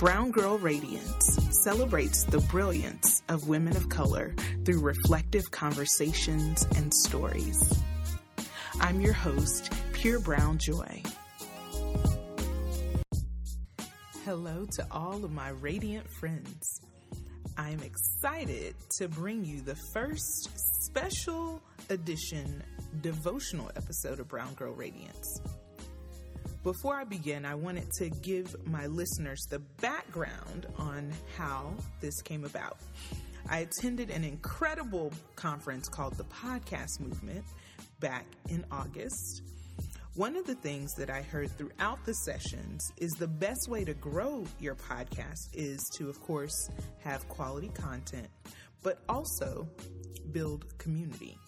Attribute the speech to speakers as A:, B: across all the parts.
A: Brown Girl Radiance celebrates the brilliance of women of color through reflective conversations and stories. I'm your host, Pure Brown Joy. Hello to all of my radiant friends. I'm excited to bring you the first special edition devotional episode of Brown Girl Radiance. Before I begin, I wanted to give my listeners the background on how this came about. I attended an incredible conference called the Podcast Movement back in August. One of the things that I heard throughout the sessions is the best way to grow your podcast is to, of course, have quality content, but also build community.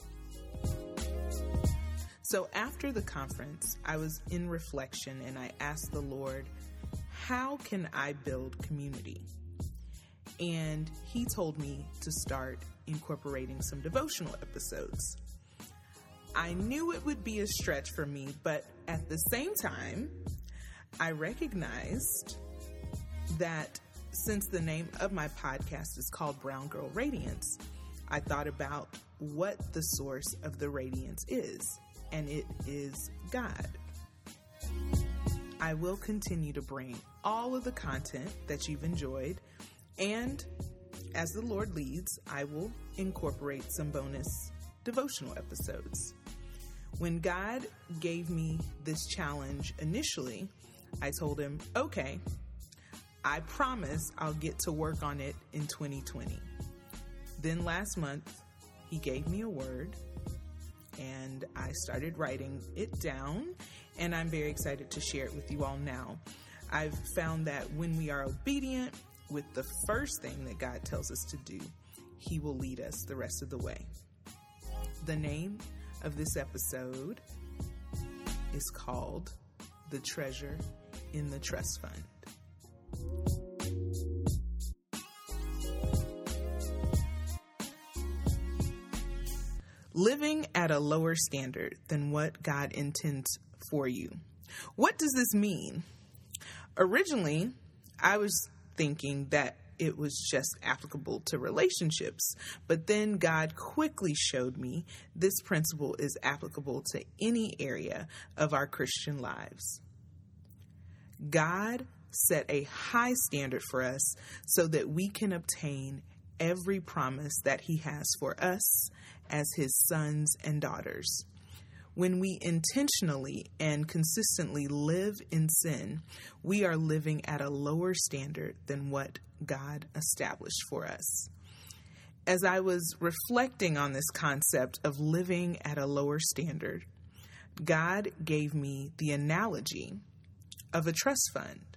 A: So after the conference, I was in reflection and I asked the Lord, How can I build community? And He told me to start incorporating some devotional episodes. I knew it would be a stretch for me, but at the same time, I recognized that since the name of my podcast is called Brown Girl Radiance, I thought about what the source of the radiance is and it is God. I will continue to bring all of the content that you've enjoyed, and as the Lord leads, I will incorporate some bonus devotional episodes. When God gave me this challenge initially, I told him, okay, I promise I'll get to work on it in 2020. Then last month, he gave me a word and I started writing it down, and I'm very excited to share it with you all now. I've found that when we are obedient with the first thing that God tells us to do, He will lead us the rest of the way. The name of this episode is called The Treasure in the Trust Fund. Living at a lower standard than what God intends for you. What does this mean? Originally, I was thinking that it was just applicable to relationships, but then God quickly showed me this principle is applicable to any area of our Christian lives. God set a high standard for us so that we can obtain every promise that He has for us as His sons and daughters. When we intentionally and consistently live in sin, we are living at a lower standard than what God established for us. As I was reflecting on this concept of living at a lower standard, God gave me the analogy of a trust fund.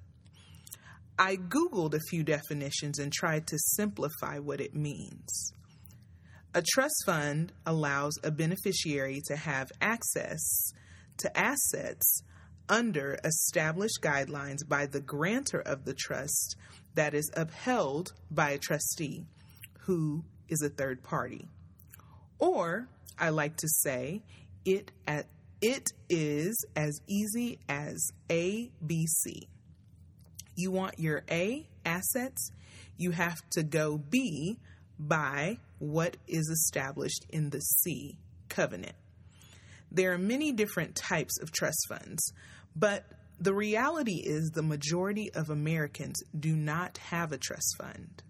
A: I Googled a few definitions and tried to simplify what it means. A trust fund allows a beneficiary to have access to assets under established guidelines by the grantor of the trust that is upheld by a trustee who is a third party. Or, I like to say, it, at, it is as easy as ABC. You want your A assets, you have to go B by what is established in the C covenant. There are many different types of trust funds, but the reality is the majority of Americans do not have a trust fund.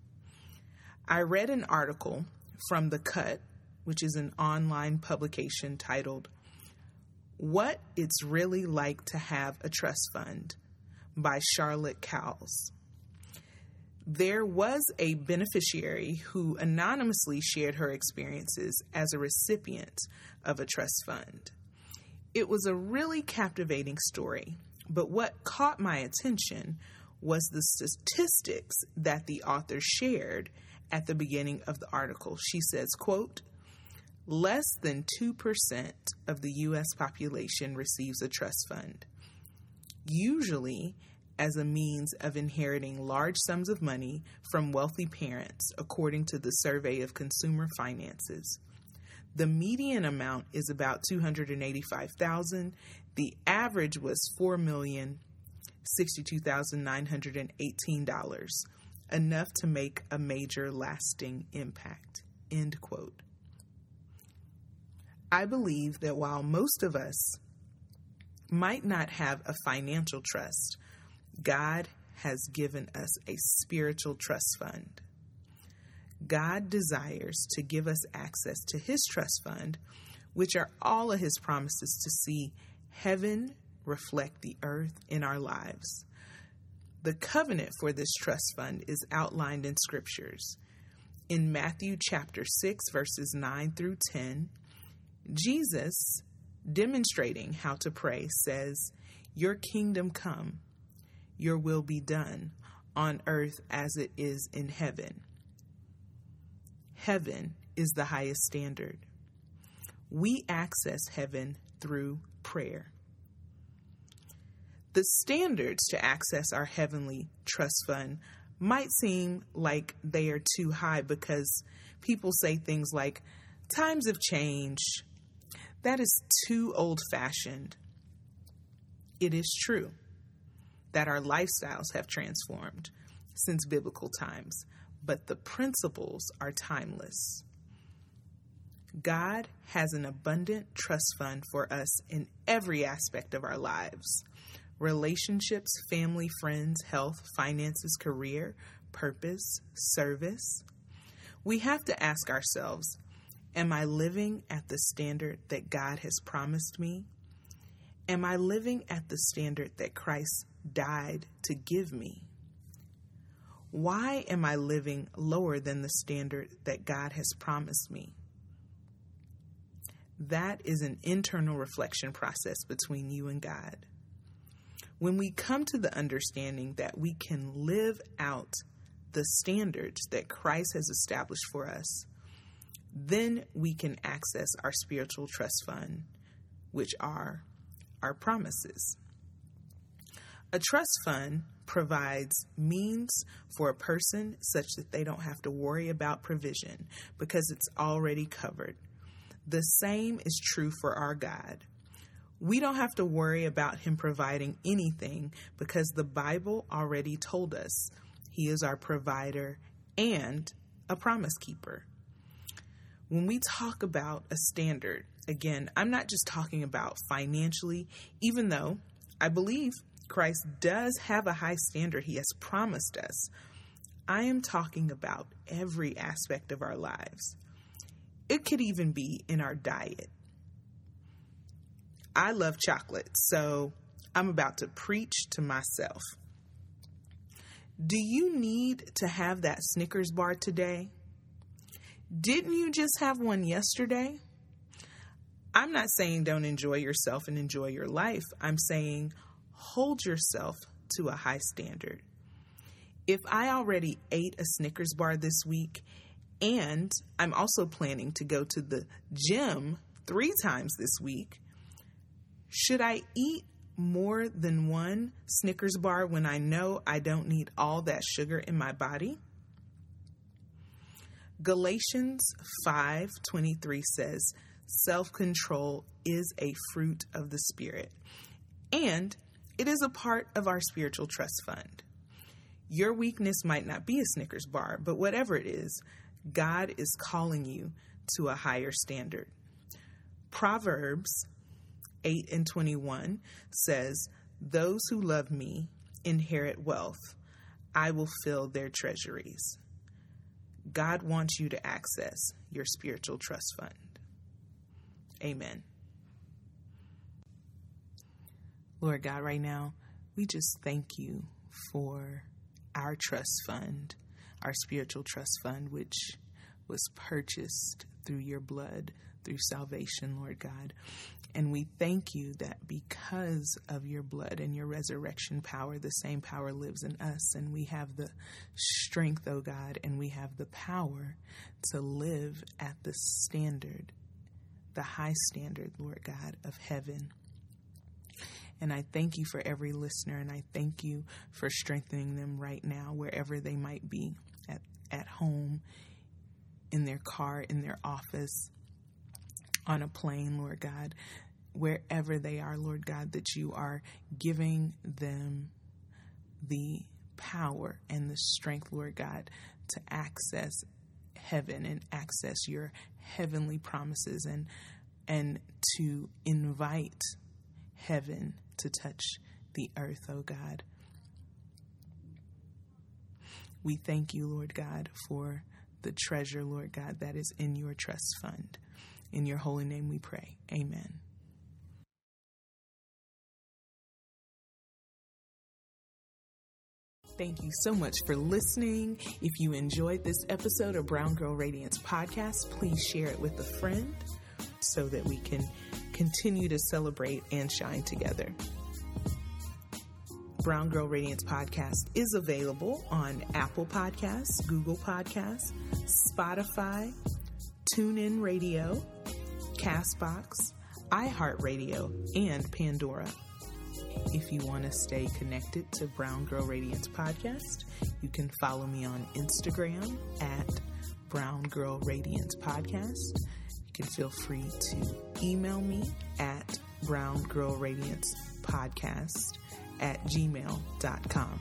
A: I read an article from The Cut, which is an online publication titled What It's Really Like to Have a Trust Fund by Charlotte Cowles. There was a beneficiary who anonymously shared her experiences as a recipient of a trust fund. It was a really captivating story, but what caught my attention was the statistics that the author shared at the beginning of the article. She says, quote, less than 2% of the US population receives a trust fund. Usually, as a means of inheriting large sums of money from wealthy parents, according to the Survey of Consumer Finances. The median amount is about 285,000. The average was 4 million $62,918, enough to make a major lasting impact. End quote. I believe that while most of us might not have a financial trust, God has given us a spiritual trust fund. God desires to give us access to His trust fund, which are all of His promises to see heaven reflect the earth in our lives. The covenant for this trust fund is outlined in scriptures. In Matthew chapter 6, verses 9 through 10, Jesus, demonstrating how to pray, says, Your kingdom come, your will be done on earth as it is in heaven. Heaven is the highest standard. We access heaven through prayer. The standards to access our heavenly trust fund might seem like they are too high because people say things like, times have changed. That is too old fashioned. It is true that our lifestyles have transformed since biblical times, but the principles are timeless. God has an abundant trust fund for us in every aspect of our lives relationships, family, friends, health, finances, career, purpose, service. We have to ask ourselves Am I living at the standard that God has promised me? Am I living at the standard that Christ died to give me? Why am I living lower than the standard that God has promised me? That is an internal reflection process between you and God. When we come to the understanding that we can live out the standards that Christ has established for us, then we can access our spiritual trust fund, which are our promises. A trust fund provides means for a person such that they don't have to worry about provision because it's already covered. The same is true for our God. We don't have to worry about Him providing anything because the Bible already told us He is our provider and a promise keeper. When we talk about a standard, again, I'm not just talking about financially, even though I believe Christ does have a high standard he has promised us. I am talking about every aspect of our lives. It could even be in our diet. I love chocolate, so I'm about to preach to myself. Do you need to have that Snickers bar today? Didn't you just have one yesterday? I'm not saying don't enjoy yourself and enjoy your life. I'm saying hold yourself to a high standard. If I already ate a Snickers bar this week and I'm also planning to go to the gym three times this week, should I eat more than one Snickers bar when I know I don't need all that sugar in my body? Galatians 5:23 says, "Self-control is a fruit of the spirit." And it is a part of our spiritual trust fund. Your weakness might not be a Snickers bar, but whatever it is, God is calling you to a higher standard. Proverbs 8 and 21 says, Those who love me inherit wealth. I will fill their treasuries. God wants you to access your spiritual trust fund. Amen. Lord God, right now, we just thank you for our trust fund, our spiritual trust fund, which was purchased through your blood, through salvation, Lord God. And we thank you that because of your blood and your resurrection power, the same power lives in us. And we have the strength, oh God, and we have the power to live at the standard, the high standard, Lord God, of heaven. And I thank you for every listener, and I thank you for strengthening them right now, wherever they might be at, at home, in their car, in their office, on a plane, Lord God, wherever they are, Lord God, that you are giving them the power and the strength, Lord God, to access heaven and access your heavenly promises and and to invite heaven to touch the earth, oh God. We thank you, Lord God, for the treasure, Lord God, that is in your trust fund. In your holy name we pray. Amen. Thank you so much for listening. If you enjoyed this episode of Brown Girl Radiance podcast, please share it with a friend so that we can continue to celebrate and shine together. Brown Girl Radiance podcast is available on Apple Podcasts, Google Podcasts, Spotify, TuneIn Radio, Castbox, iHeartRadio, and Pandora. If you want to stay connected to Brown Girl Radiance podcast, you can follow me on Instagram at Brown Girl Radiance podcast. You can feel free to email me at Brown Girl Radiance podcast at gmail.com.